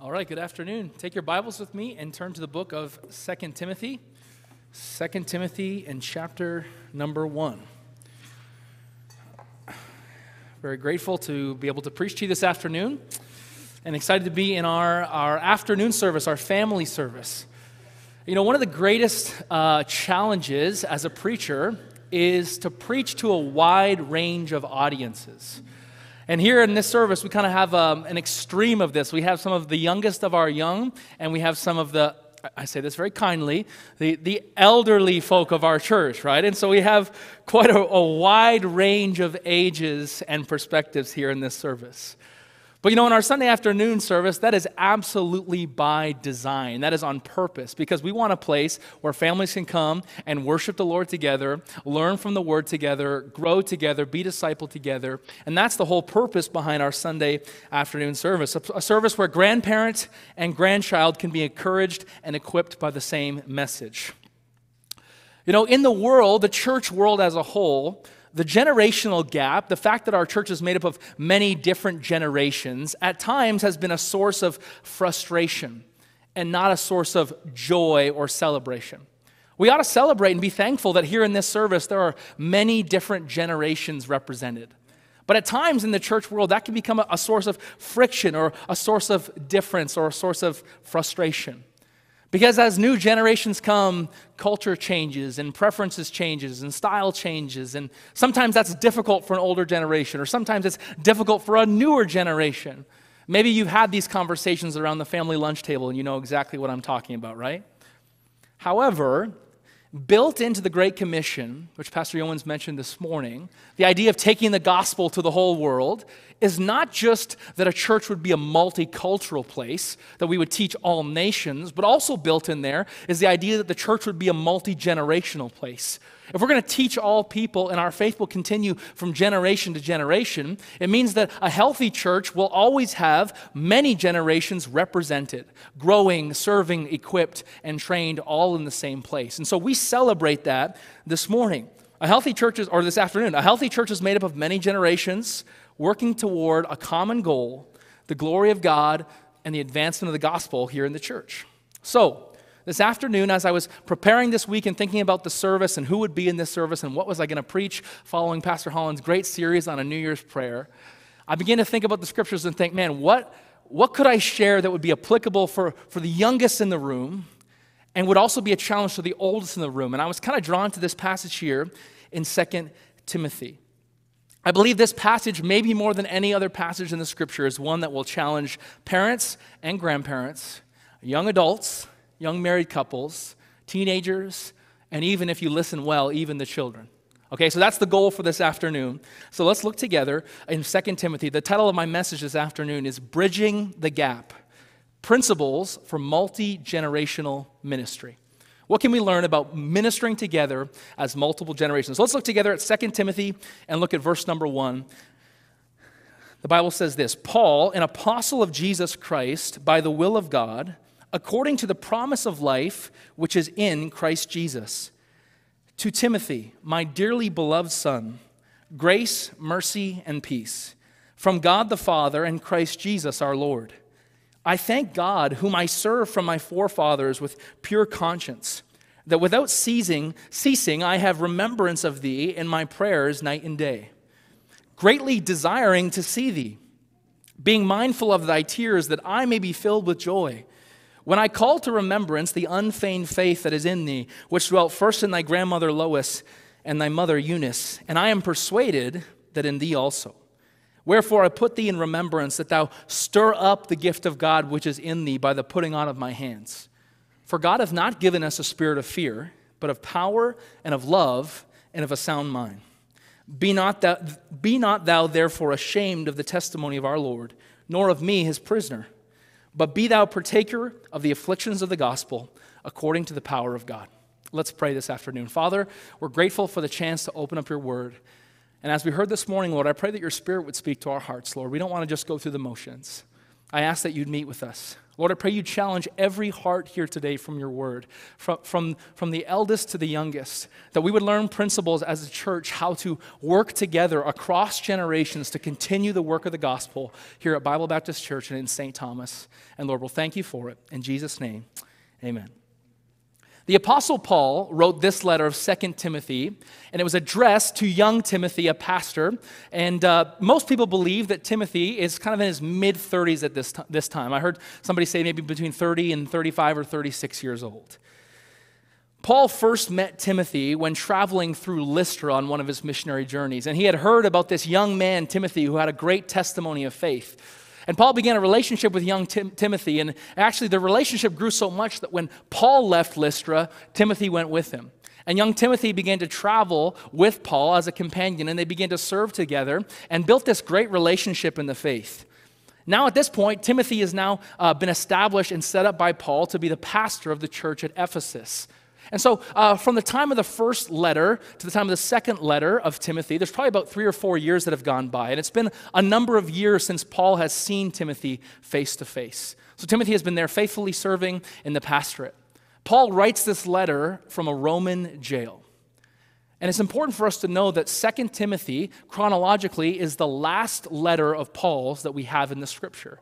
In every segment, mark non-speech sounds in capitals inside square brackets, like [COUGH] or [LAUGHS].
All right, good afternoon. Take your Bibles with me and turn to the book of Second Timothy. Second Timothy and chapter number 1. Very grateful to be able to preach to you this afternoon and excited to be in our, our afternoon service, our family service. You know, one of the greatest uh, challenges as a preacher is to preach to a wide range of audiences. And here in this service, we kind of have um, an extreme of this. We have some of the youngest of our young, and we have some of the, I say this very kindly, the, the elderly folk of our church, right? And so we have quite a, a wide range of ages and perspectives here in this service. But you know, in our Sunday afternoon service, that is absolutely by design. That is on purpose because we want a place where families can come and worship the Lord together, learn from the Word together, grow together, be discipled together. And that's the whole purpose behind our Sunday afternoon service a service where grandparent and grandchild can be encouraged and equipped by the same message. You know, in the world, the church world as a whole, the generational gap, the fact that our church is made up of many different generations, at times has been a source of frustration and not a source of joy or celebration. We ought to celebrate and be thankful that here in this service there are many different generations represented. But at times in the church world, that can become a, a source of friction or a source of difference or a source of frustration. Because as new generations come, culture changes and preferences changes and style changes and sometimes that's difficult for an older generation or sometimes it's difficult for a newer generation. Maybe you've had these conversations around the family lunch table and you know exactly what I'm talking about, right? However, built into the Great Commission, which Pastor Owens mentioned this morning, the idea of taking the gospel to the whole world is not just that a church would be a multicultural place, that we would teach all nations, but also built in there is the idea that the church would be a multi generational place. If we're going to teach all people and our faith will continue from generation to generation, it means that a healthy church will always have many generations represented, growing, serving, equipped, and trained all in the same place. And so we celebrate that this morning. A healthy church is, or this afternoon, a healthy church is made up of many generations working toward a common goal the glory of God and the advancement of the gospel here in the church. So, this afternoon, as I was preparing this week and thinking about the service and who would be in this service and what was I going to preach following Pastor Holland's great series on a New Year's prayer, I began to think about the scriptures and think, man, what, what could I share that would be applicable for, for the youngest in the room and would also be a challenge to the oldest in the room? And I was kind of drawn to this passage here in 2 Timothy. I believe this passage, maybe more than any other passage in the scripture, is one that will challenge parents and grandparents, young adults, young married couples, teenagers, and even if you listen well, even the children. Okay, so that's the goal for this afternoon. So let's look together in 2 Timothy. The title of my message this afternoon is Bridging the Gap Principles for Multi Generational Ministry. What can we learn about ministering together as multiple generations? Let's look together at 2 Timothy and look at verse number 1. The Bible says this Paul, an apostle of Jesus Christ, by the will of God, according to the promise of life which is in Christ Jesus. To Timothy, my dearly beloved son, grace, mercy, and peace from God the Father and Christ Jesus our Lord. I thank God, whom I serve from my forefathers with pure conscience, that without ceasing, ceasing I have remembrance of thee in my prayers night and day, greatly desiring to see thee, being mindful of thy tears, that I may be filled with joy. When I call to remembrance the unfeigned faith that is in thee, which dwelt first in thy grandmother Lois and thy mother Eunice, and I am persuaded that in thee also. Wherefore I put thee in remembrance that thou stir up the gift of God which is in thee by the putting on of my hands. For God hath not given us a spirit of fear, but of power and of love and of a sound mind. Be not, thou, be not thou therefore ashamed of the testimony of our Lord, nor of me his prisoner, but be thou partaker of the afflictions of the gospel according to the power of God. Let's pray this afternoon. Father, we're grateful for the chance to open up your word. And as we heard this morning, Lord, I pray that your spirit would speak to our hearts, Lord. We don't want to just go through the motions. I ask that you'd meet with us. Lord, I pray you challenge every heart here today from your word, from, from, from the eldest to the youngest, that we would learn principles as a church how to work together across generations to continue the work of the gospel here at Bible Baptist Church and in St. Thomas. And Lord, we'll thank you for it. In Jesus' name, amen. The Apostle Paul wrote this letter of 2 Timothy, and it was addressed to young Timothy, a pastor. And uh, most people believe that Timothy is kind of in his mid 30s at this, t- this time. I heard somebody say maybe between 30 and 35 or 36 years old. Paul first met Timothy when traveling through Lystra on one of his missionary journeys, and he had heard about this young man, Timothy, who had a great testimony of faith. And Paul began a relationship with young Tim- Timothy. And actually, the relationship grew so much that when Paul left Lystra, Timothy went with him. And young Timothy began to travel with Paul as a companion, and they began to serve together and built this great relationship in the faith. Now, at this point, Timothy has now uh, been established and set up by Paul to be the pastor of the church at Ephesus. And so, uh, from the time of the first letter to the time of the second letter of Timothy, there's probably about three or four years that have gone by. And it's been a number of years since Paul has seen Timothy face to face. So, Timothy has been there faithfully serving in the pastorate. Paul writes this letter from a Roman jail. And it's important for us to know that 2 Timothy, chronologically, is the last letter of Paul's that we have in the scripture.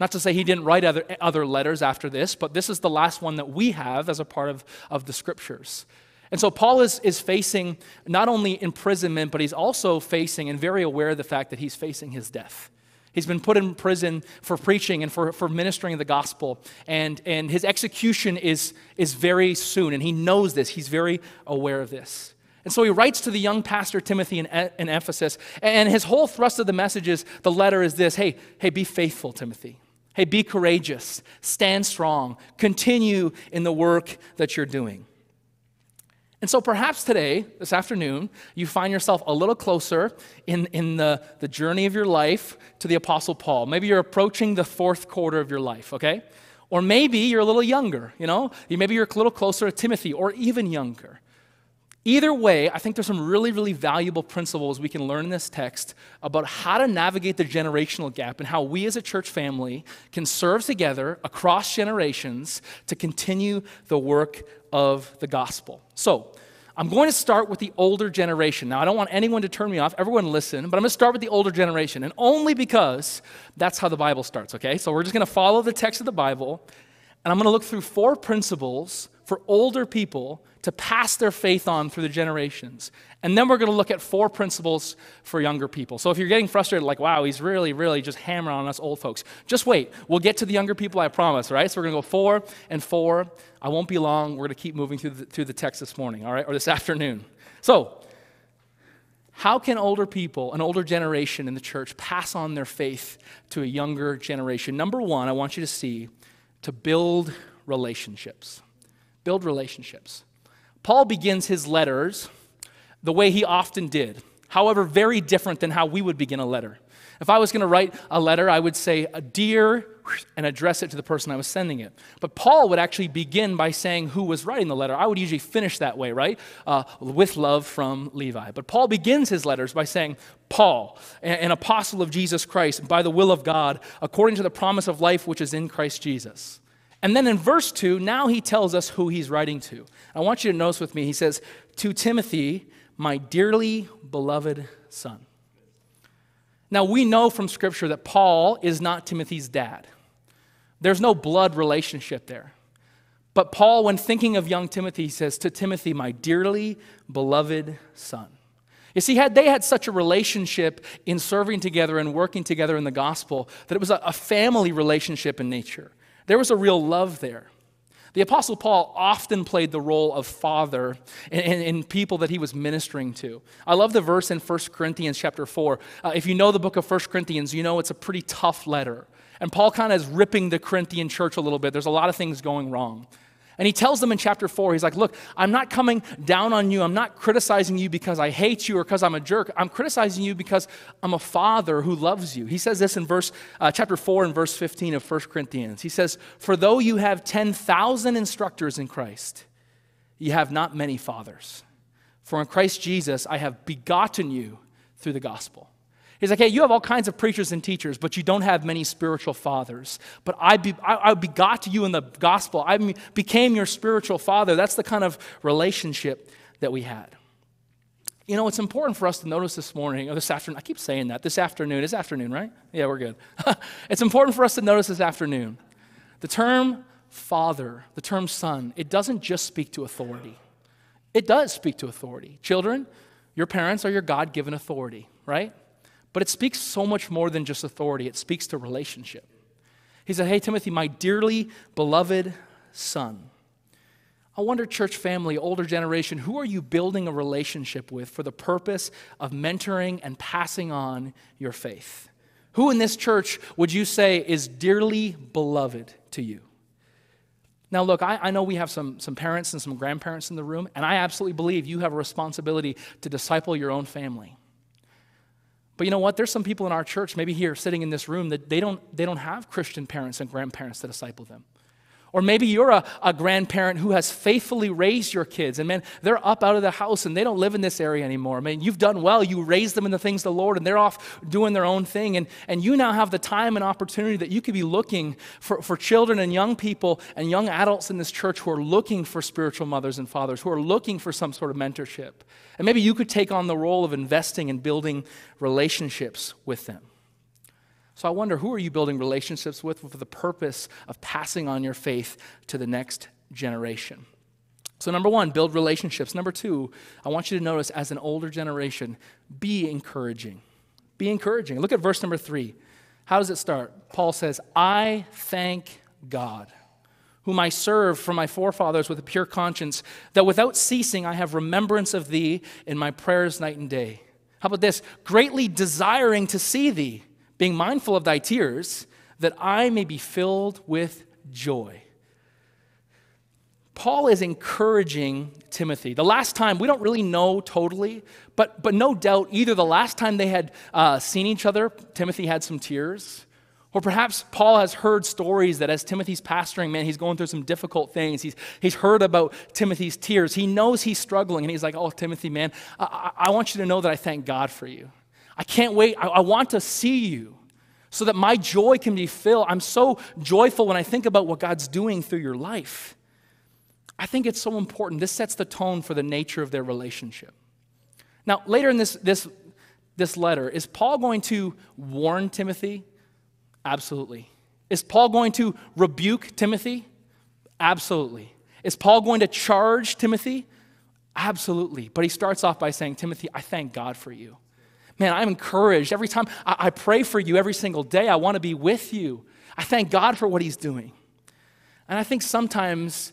Not to say he didn't write other, other letters after this, but this is the last one that we have as a part of, of the scriptures. And so Paul is, is facing not only imprisonment, but he's also facing and very aware of the fact that he's facing his death. He's been put in prison for preaching and for, for ministering the gospel. And, and his execution is, is very soon, and he knows this. He's very aware of this. And so he writes to the young pastor Timothy in, in Ephesus, and his whole thrust of the message is the letter is this hey, hey, be faithful, Timothy. Hey, be courageous, stand strong, continue in the work that you're doing. And so perhaps today, this afternoon, you find yourself a little closer in, in the, the journey of your life to the Apostle Paul. Maybe you're approaching the fourth quarter of your life, okay? Or maybe you're a little younger, you know? Maybe you're a little closer to Timothy or even younger. Either way, I think there's some really, really valuable principles we can learn in this text about how to navigate the generational gap and how we as a church family can serve together across generations to continue the work of the gospel. So, I'm going to start with the older generation. Now, I don't want anyone to turn me off. Everyone listen, but I'm going to start with the older generation, and only because that's how the Bible starts, okay? So, we're just going to follow the text of the Bible, and I'm going to look through four principles for older people to pass their faith on through the generations. And then we're going to look at four principles for younger people. So if you're getting frustrated, like, wow, he's really, really just hammering on us old folks, just wait. We'll get to the younger people, I promise, right? So we're going to go four and four. I won't be long. We're going to keep moving through the, through the text this morning, all right, or this [LAUGHS] afternoon. So, how can older people, an older generation in the church, pass on their faith to a younger generation? Number one, I want you to see to build relationships. Build relationships. Paul begins his letters the way he often did, however, very different than how we would begin a letter. If I was going to write a letter, I would say, a dear, and address it to the person I was sending it. But Paul would actually begin by saying who was writing the letter. I would usually finish that way, right? Uh, with love from Levi. But Paul begins his letters by saying, Paul, an apostle of Jesus Christ, by the will of God, according to the promise of life which is in Christ Jesus. And then in verse 2, now he tells us who he's writing to. I want you to notice with me, he says, To Timothy, my dearly beloved son. Now, we know from Scripture that Paul is not Timothy's dad. There's no blood relationship there. But Paul, when thinking of young Timothy, he says, To Timothy, my dearly beloved son. You see, had they had such a relationship in serving together and working together in the gospel that it was a family relationship in nature. There was a real love there. The Apostle Paul often played the role of father in, in, in, people that he was ministering to. I love the verse in 1 Corinthians chapter 4. Uh, if you know the book of 1 Corinthians, you know it's a pretty tough letter. And Paul kind of is ripping the Corinthian church a little bit. There's a lot of things going wrong. And he tells them in chapter 4, he's like, Look, I'm not coming down on you. I'm not criticizing you because I hate you or because I'm a jerk. I'm criticizing you because I'm a father who loves you. He says this in verse, uh, chapter 4 and verse 15 of 1 Corinthians. He says, For though you have 10,000 instructors in Christ, you have not many fathers. For in Christ Jesus I have begotten you through the gospel. He's like, hey, you have all kinds of preachers and teachers, but you don't have many spiritual fathers. But I, be, I, I begot you in the gospel. I became your spiritual father. That's the kind of relationship that we had. You know, it's important for us to notice this morning, or this afternoon. I keep saying that. This afternoon. It's afternoon, right? Yeah, we're good. [LAUGHS] it's important for us to notice this afternoon. The term father, the term son, it doesn't just speak to authority. It does speak to authority. Children, your parents are your God given authority, right? But it speaks so much more than just authority, it speaks to relationship. He said, Hey, Timothy, my dearly beloved son. I wonder, church family, older generation, who are you building a relationship with for the purpose of mentoring and passing on your faith? Who in this church would you say is dearly beloved to you? Now, look, I, I, know we have some, some parents and some grandparents in the room, and I absolutely believe you have a responsibility to disciple your own family. But you know what? There's some people in our church, maybe here sitting in this room, that they don't, they don't have Christian parents and grandparents to disciple them. Or maybe you're a, a grandparent who has faithfully raised your kids, and man, they're up out of the house and they don't live in this area anymore. I mean, you've done well. You raised them in the things of the Lord, and they're off doing their own thing. And, and you now have the time and opportunity that you could be looking for, for children and young people and young adults in this church who are looking for spiritual mothers and fathers, who are looking for some sort of mentorship. And maybe you could take on the role of investing and building relationships with them. So I wonder who are you building relationships with for the purpose of passing on your faith to the next generation? So, number one, build relationships. Number two, I want you to notice as an older generation, be encouraging. Be encouraging. Look at verse number three. How does it start? Paul says, I thank God, whom I serve from my forefathers with a pure conscience, that without ceasing I have remembrance of thee in my prayers night and day. How about this? Greatly desiring to see thee being mindful of thy tears, that I may be filled with joy. Paul is encouraging Timothy. The last time, we don't really know totally, but, but no doubt either the last time they had uh, seen each other, Timothy had some tears, or perhaps Paul has heard stories that as Timothy's pastoring, man, he's going through some difficult things. He's, he's heard about Timothy's tears. He knows he's struggling, and he's like, Oh, Timothy, man, I, I want you to know that I thank God for you. I can't wait. I, I want to see you so that my joy can be filled. I'm so joyful when I think about what God's doing through your life. I think it's so important. This sets the tone for the nature of their relationship. Now, later in this, this, this letter, is Paul going to warn Timothy? Absolutely. Is Paul going to rebuke Timothy? Absolutely. Is Paul going to charge Timothy? Absolutely. But he starts off by saying, Timothy, I thank God for you. Man, I'm encouraged. Every time I, I pray for you every single day, I want to be with you. I thank God for what He's doing. And I think sometimes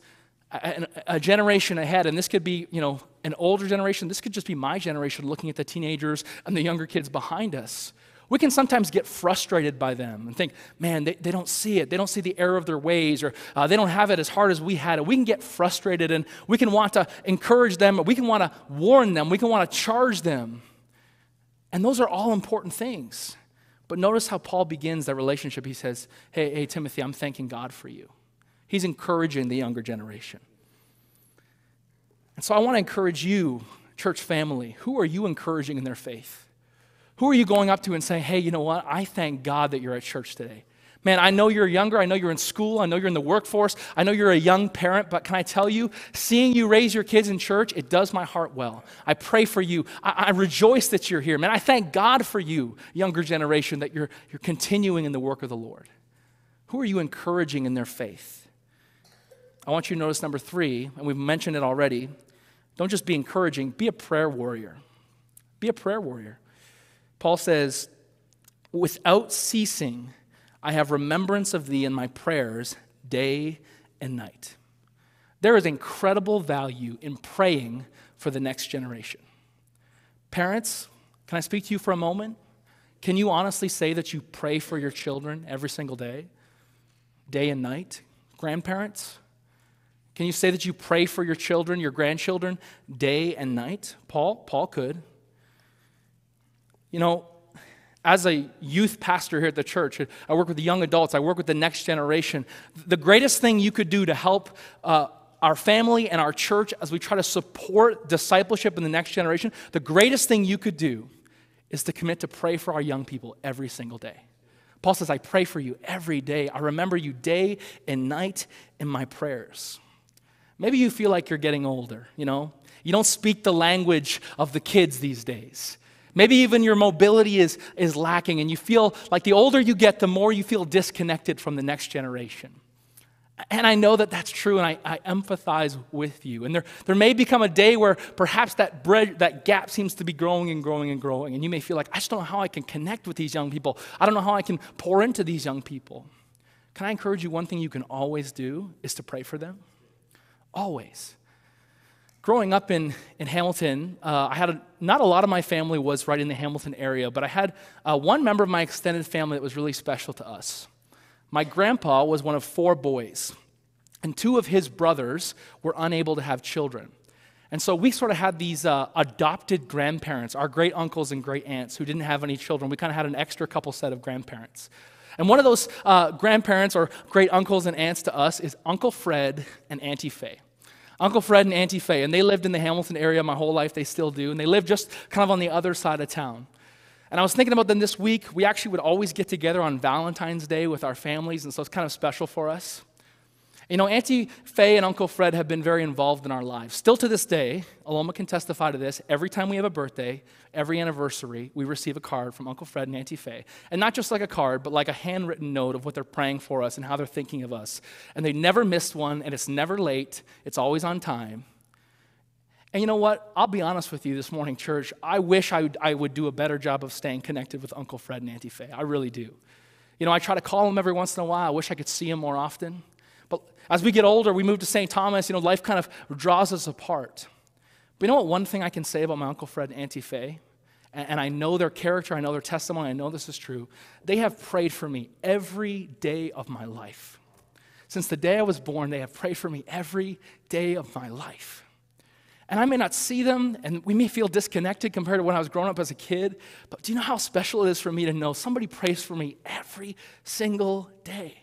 a, a, generation ahead, and this could be, you know, an older generation, this could just be my generation looking at the teenagers and the younger kids behind us. We can sometimes get frustrated by them and think, man, they, they don't see it. They don't see the error of their ways, or uh, they don't have it as hard as we had it. We can get frustrated and we can want to encourage them, we can want to warn them, we can want to charge them. And those are all important things. But notice how Paul begins that relationship. He says, Hey, hey, Timothy, I'm thanking God for you. He's encouraging the younger generation. And so I want to encourage you, church family. Who are you encouraging in their faith? Who are you going up to and saying, Hey, you know what? I thank God that you're at church today. Man, I know you're younger. I know you're in school. I know you're in the workforce. I know you're a young parent, but can I tell you, seeing you raise your kids in church, it does my heart well. I pray for you. I, I rejoice that you're here. Man, I thank God for you, younger generation, that you're, you're continuing in the work of the Lord. Who are you encouraging in their faith? I want you to notice number three, and we've mentioned it already. Don't just be encouraging, be a prayer warrior. Be a prayer warrior. Paul says, without ceasing, I have remembrance of thee in my prayers day and night. There is incredible value in praying for the next generation. Parents, can I speak to you for a moment? Can you honestly say that you pray for your children every single day, day and night? Grandparents, can you say that you pray for your children, your grandchildren, day and night? Paul, Paul could. You know, as a youth pastor here at the church, I work with the young adults, I work with the next generation. The greatest thing you could do to help uh, our family and our church as we try to support discipleship in the next generation, the greatest thing you could do is to commit to pray for our young people every single day. Paul says, I pray for you every day. I remember you day and night in my prayers. Maybe you feel like you're getting older, you know? You don't speak the language of the kids these days. Maybe even your mobility is, is lacking, and you feel like the older you get, the more you feel disconnected from the next generation. And I know that that's true, and I, I, empathize with you. And there, there may become a day where perhaps that, bread, that gap seems to be growing and growing and growing. And you may feel like, I just don't know how I can connect with these young people. I don't know how I can pour into these young people. Can I encourage you? One thing you can always do is to pray for them. Always. Growing up in, in Hamilton, uh, I had a, not a lot of my family was right in the Hamilton area, but I had uh, one member of my extended family that was really special to us. My grandpa was one of four boys, and two of his brothers were unable to have children. And so we sort of had these uh, adopted grandparents, our great uncles and great aunts who didn't have any children. We kind of had an extra couple set of grandparents. And one of those uh, grandparents or great uncles and aunts to us is Uncle Fred and Auntie Faye. Uncle Fred and Auntie Faye, and they lived in the Hamilton area my whole life. They still do. And they live just kind of on the other side of town. And I was thinking about them this week. We actually would always get together on Valentine's Day with our families, and so it's kind of special for us. You know, Auntie Faye and Uncle Fred have been very involved in our lives. Still to this day, Aloma can testify to this. Every time we have a birthday, every anniversary, we receive a card from Uncle Fred and Auntie Faye. And not just like a card, but like a handwritten note of what they're praying for us and how they're thinking of us. And they never miss one, and it's never late, it's always on time. And you know what? I'll be honest with you this morning, church. I wish I would, I would do a better job of staying connected with Uncle Fred and Auntie Faye. I really do. You know, I try to call them every once in a while. I wish I could see them more often. But as we get older, we move to St. Thomas. You know, life kind of draws us apart. But you know what? One thing I can say about my Uncle Fred and Auntie Faye, and, and I know their character, I know their testimony, I know this is true. They have prayed for me every day of my life. Since the day I was born, they have prayed for me every day of my life. And I may not see them, and we may feel disconnected compared to when I was growing up as a kid, but do you know how special it is for me to know somebody prays for me every single day?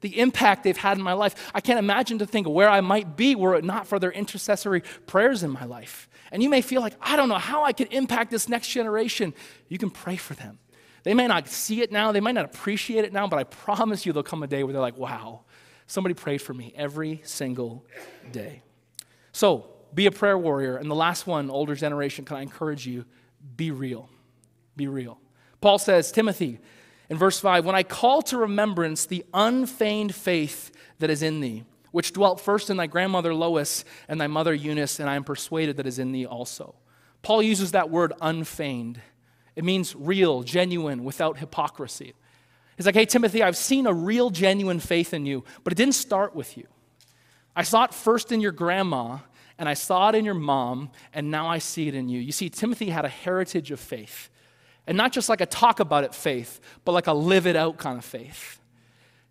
The impact they've had in my life. I can't imagine to think where I might be were it not for their intercessory prayers in my life. And you may feel like, I don't know how I could impact this next generation. You can pray for them. They may not see it now, they might not appreciate it now, but I promise you there'll come a day where they're like, wow, somebody prayed for me every single day. So, be a prayer warrior. And the last one, older generation, can I encourage you? Be real. Be real. Paul says, Timothy, in verse 5, when I call to remembrance the unfeigned faith that is in thee, which dwelt first in thy grandmother Lois and thy mother Eunice, and I am persuaded that is in thee also. Paul uses that word unfeigned. It means real, genuine, without hypocrisy. He's like, hey, Timothy, I've seen a real, genuine faith in you, but it didn't start with you. I saw it first in your grandma, and I saw it in your mom, and now I see it in you. You see, Timothy had a heritage of faith. And not just like a talk about it faith, but like a live it out kind of faith.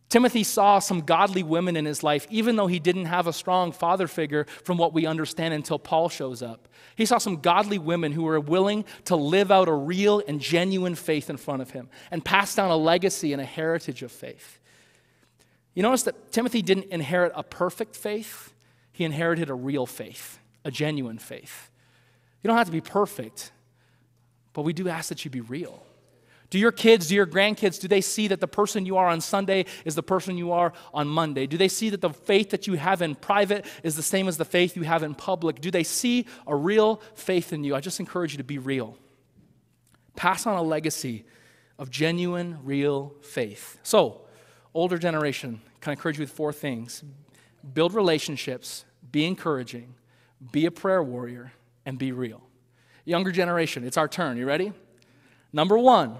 Timothy saw some godly women in his life, even though he didn't have a strong father figure from what we understand until Paul shows up. He saw some godly women who were willing to live out a real and genuine faith in front of him and pass down a legacy and a heritage of faith. You notice that Timothy didn't inherit a perfect faith, he inherited a real faith, a genuine faith. You don't have to be perfect, but we do ask that you be real. Do your kids, do your grandkids, do they see that the person you are on Sunday is the person you are on Monday? Do they see that the faith that you have in private is the same as the faith you have in public? Do they see a real faith in you? I just encourage you to be real. Pass on a legacy of genuine, real faith. So, older generation, can I encourage you with four things? Build relationships be encouraging, be a prayer warrior, and be real. Younger generation, it's our turn. You ready? Number one,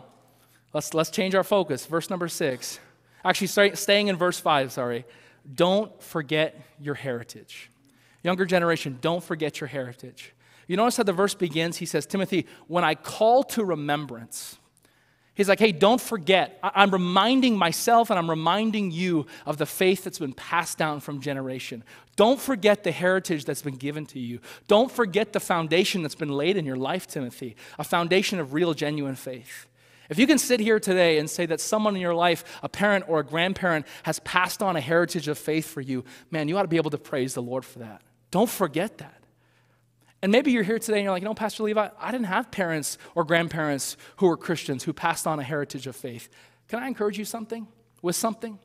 let's, let's change our focus. Verse number six. Actually, stay, staying in verse five, sorry. Don't forget your heritage. Younger generation, don't forget your heritage. You notice how the verse begins? He says, Timothy, when I call to remembrance, He's like, hey, don't forget. I'm reminding myself and I'm reminding you of the faith that's been passed down from generation. Don't forget the heritage that's been given to you. Don't forget the foundation that's been laid in your life, Timothy, a foundation of real, genuine faith. If you can sit here today and say that someone in your life, a parent or a grandparent, has passed on a heritage of faith for you, man, you ought to be able to praise the Lord for that. Don't forget that. And maybe you're here today and you're like, you know, Pastor Levi, I didn't have parents or grandparents who were Christians who passed on a heritage of faith. Can I encourage you something? With something?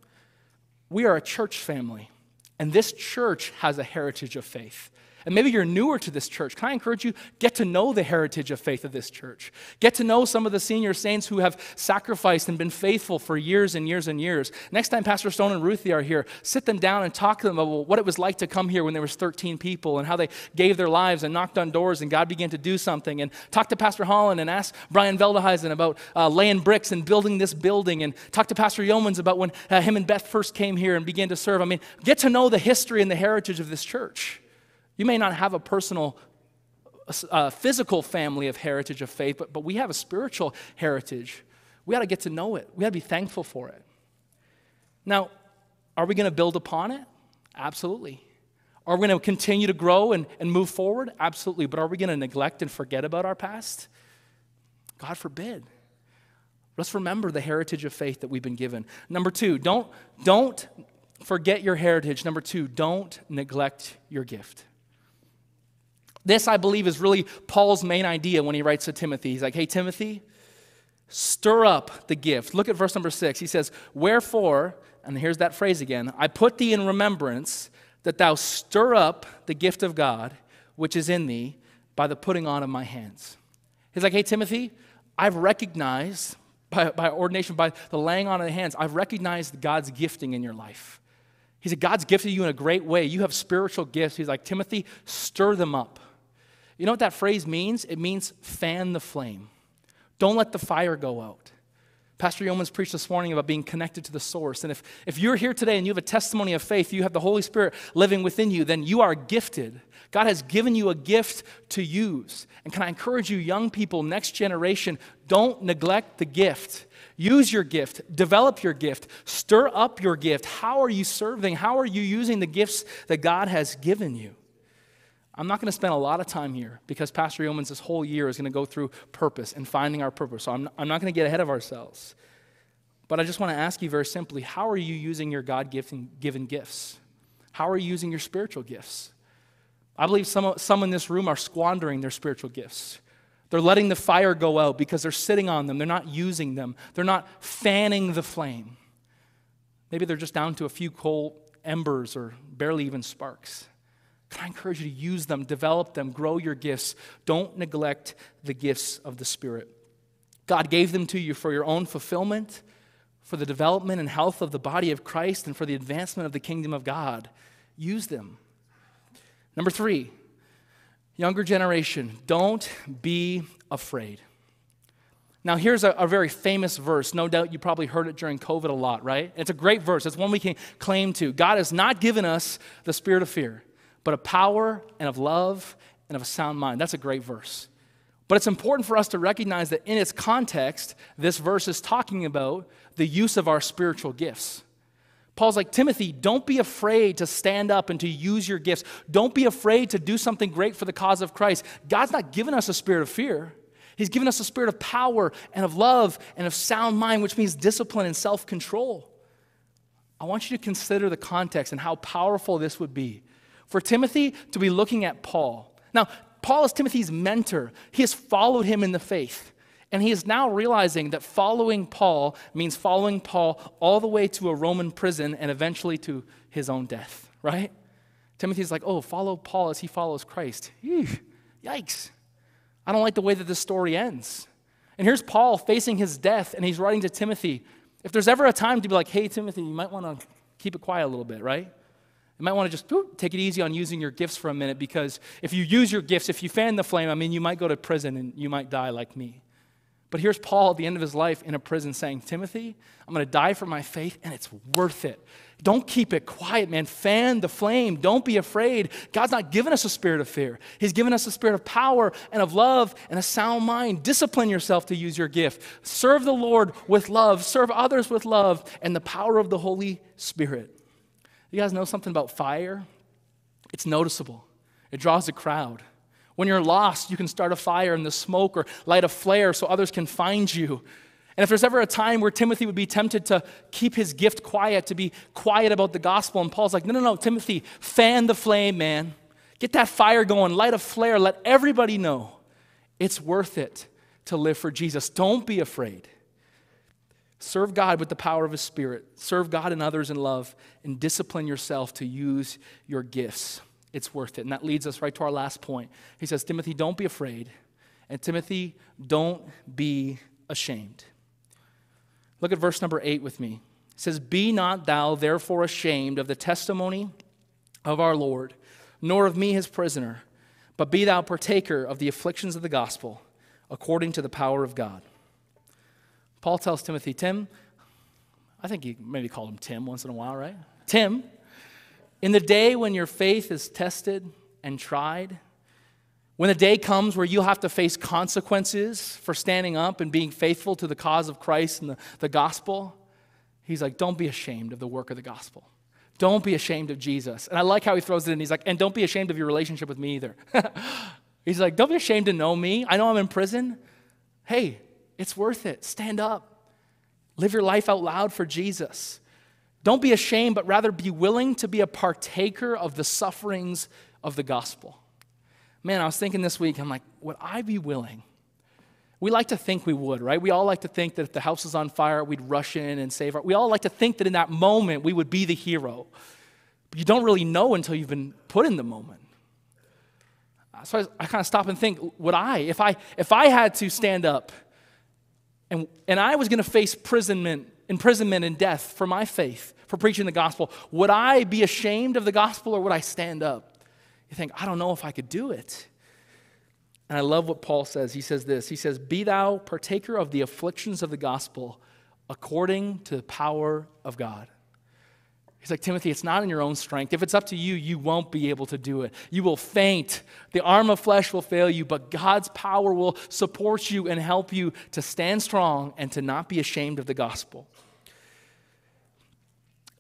We are a church family, and this church has a heritage of faith. And maybe you're newer to this church. Can I encourage you? Get to know the heritage of faith of this church. Get to know some of the senior saints who have sacrificed and been faithful for years and years and years. Next time Pastor Stone and Ruthie are here, sit them down and talk to them about what it was like to come here when there was 13 people and how they gave their lives and knocked on doors and God began to do something. And talk to Pastor Holland and ask Brian Veldehuizen about uh, laying bricks and building this building. And talk to Pastor Yeomans about when uh, him and Beth first came here and began to serve. I mean, get to know the history and the heritage of this church. You may not have a personal, uh, physical family of heritage of faith, but, but we have a spiritual heritage. We got to get to know it, we got to be thankful for it. Now, are we going to build upon it? Absolutely. Are we going to continue to grow and, and move forward? Absolutely. But are we going to neglect and forget about our past? God forbid. Let's remember the heritage of faith that we've been given. Number two, don't, don't forget your heritage. Number two, don't neglect your gift. This, I believe, is really Paul's main idea when he writes to Timothy. He's like, hey, Timothy, stir up the gift. Look at verse number six. He says, Wherefore, and here's that phrase again I put thee in remembrance that thou stir up the gift of God which is in thee by the putting on of my hands. He's like, hey, Timothy, I've recognized by, by ordination, by the laying on of the hands, I've recognized God's gifting in your life. He said, God's gifted you in a great way. You have spiritual gifts. He's like, Timothy, stir them up. You know what that phrase means? It means fan the flame. Don't let the fire go out. Pastor Yeomans preached this morning about being connected to the source. And if, if you're here today and you have a testimony of faith, you have the Holy Spirit living within you, then you are gifted. God has given you a gift to use. And can I encourage you, young people, next generation, don't neglect the gift. Use your gift, develop your gift, stir up your gift. How are you serving? How are you using the gifts that God has given you? I'm not going to spend a lot of time here because Pastor Yeomans this whole year is going to go through purpose and finding our purpose. So I'm, I'm not going to get ahead of ourselves. But I just want to ask you very simply how are you using your God given gifts? How are you using your spiritual gifts? I believe some, some in this room are squandering their spiritual gifts. They're letting the fire go out because they're sitting on them. They're not using them. They're not fanning the flame. Maybe they're just down to a few coal embers or barely even sparks. I encourage you to use them, develop them, grow your gifts. Don't neglect the gifts of the Spirit. God gave them to you for your own fulfillment, for the development and health of the body of Christ, and for the advancement of the kingdom of God. Use them. Number three, younger generation, don't be afraid. Now, here's a, a, very famous verse. No doubt you probably heard it during COVID a lot, right? It's a great verse. It's one we can claim to. God has not given us the spirit of fear, but of power and of love and of a sound mind. That's a great verse. But it's important for us to recognize that in its context, this verse is talking about the use of our spiritual gifts. Paul's like, Timothy, don't be afraid to stand up and to use your gifts. Don't be afraid to do something great for the cause of Christ. God's not given us a spirit of fear. He's given us a spirit of power and of love and of sound mind, which means discipline and self control. I want you to consider the context and how powerful this would be for Timothy to be looking at Paul. Now, Paul is Timothy's mentor. He has followed him in the faith. And he is now realizing that following Paul means following Paul all the way to a Roman prison and eventually to his own death, right? Timothy's like, oh, follow Paul as he follows Christ. yikes. I don't like the way that this story ends. And here's Paul facing his death, and he's writing to Timothy. If there's ever a time to be like, hey, Timothy, you might want to keep it quiet a little bit, right? You might want to just take it easy on using your gifts for a minute because if you use your gifts, if you fan the flame, I mean, you might go to prison and you might die like me. But here's Paul at the end of his life in a prison saying, Timothy, I'm going to die for my faith and it's worth it. Don't keep it quiet, man. Fan the flame. Don't be afraid. God's not given us a spirit of fear, He's given us a spirit of power and of love and a sound mind. Discipline yourself to use your gift. Serve the Lord with love, serve others with love and the power of the Holy Spirit. You guys know something about fire? It's noticeable, it draws a crowd. When you're lost, you can start a fire in the smoke or light a flare so others can find you. And if there's ever a time where Timothy would be tempted to keep his gift quiet, to be quiet about the gospel, and Paul's like, no, no, no, Timothy, fan the flame, man. Get that fire going, light a flare, let everybody know it's worth it to live for Jesus. Don't be afraid. Serve God with the power of His Spirit. Serve God and others in love, and discipline yourself to use your gifts. It's worth it. And that leads us right to our last point. He says, Timothy, don't be afraid. And Timothy, don't be ashamed. Look at verse number eight with me. It says, Be not thou therefore ashamed of the testimony of our Lord, nor of me his prisoner, but be thou partaker of the afflictions of the gospel according to the power of God. Paul tells Timothy, Tim, I think he maybe called him Tim once in a while, right? Tim, in the day when your faith is tested and tried, when the day comes where you'll have to face consequences for standing up and being faithful to the cause of Christ and the, the gospel, he's like, don't be ashamed of the work of the gospel. Don't be ashamed of Jesus. And I like how he throws it in. He's like, and don't be ashamed of your relationship with me either. [LAUGHS] he's like, don't be ashamed to know me. I know I'm in prison. Hey, it's worth it. Stand up. Live your life out loud for Jesus. Don't be ashamed, but rather be willing to be a partaker of the sufferings of the gospel. Man, I was thinking this week, I'm like, would I be willing? We like to think we would, right? We all like to think that if the house is on fire, we'd rush in and save our. We all like to think that in that moment we would be the hero. But you don't really know until you've been put in the moment. So I, I kind of stop and think, would I, if I if I had to stand up and, and I was going to face imprisonment, imprisonment and death for my faith, for preaching the gospel, would I be ashamed of the gospel or would I stand up? You think, I don't know if I could do it. And I love what Paul says. He says this He says, Be thou partaker of the afflictions of the gospel according to the power of God. He's like, Timothy, it's not in your own strength. If it's up to you, you won't be able to do it. You will faint. The arm of flesh will fail you, but God's power will support you and help you to stand strong and to not be ashamed of the gospel.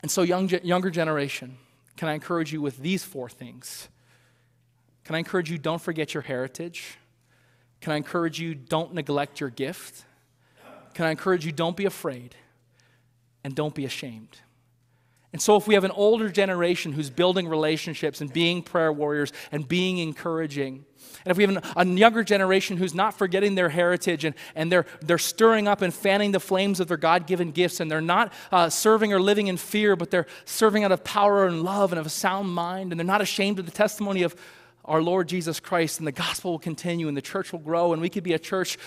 And so, young, younger generation, can I encourage you with these four things? Can I encourage you, don't forget your heritage? Can I encourage you, don't neglect your gift? Can I encourage you, don't be afraid and don't be ashamed? And so, if we have an older generation who's building relationships and being prayer warriors and being encouraging, and if we have an, a younger generation who's not forgetting their heritage and, and they're, they're stirring up and fanning the flames of their God given gifts, and they're not uh, serving or living in fear, but they're serving out of power and love and of a sound mind, and they're not ashamed of the testimony of our Lord Jesus Christ, and the gospel will continue, and the church will grow, and we could be a church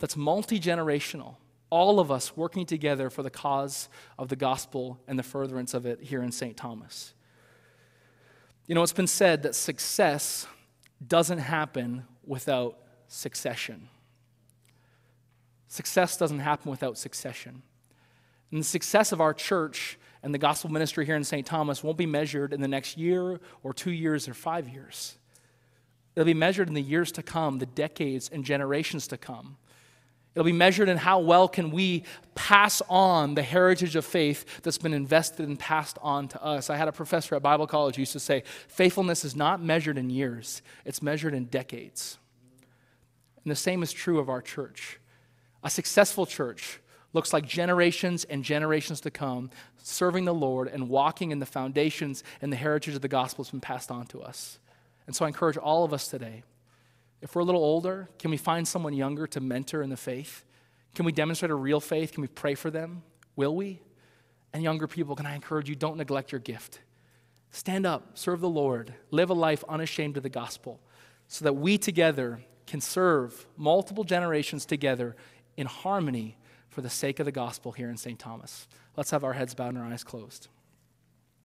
that's multi generational all of us working together for the cause of the gospel and the furtherance of it here in St. Thomas. You know, it's been said that success doesn't happen without succession. Success doesn't happen without succession. And the success of our church and the gospel ministry here in St. Thomas won't be measured in the next year or two years or five years. It'll be measured in the years to come, the decades and generations to come. It'll be measured in how well can we pass on the heritage of faith that's been invested and passed on to us. I had a professor at Bible college used to say, faithfulness is not measured in years, it's measured in decades. And the same is true of our church. A successful church looks like generations and generations to come serving the Lord and walking in the foundations and the heritage of the gospel that's been passed on to us. And so I encourage all of us today if we're a little older, can we find someone younger to mentor in the faith? Can we demonstrate a real faith? Can we pray for them? Will we? And younger people, can I encourage you, don't neglect your gift. Stand up, serve the Lord, live a life unashamed of the gospel, so that we together can serve multiple generations together in harmony for the sake of the gospel here in St. Thomas. Let's have our heads bowed and our eyes closed.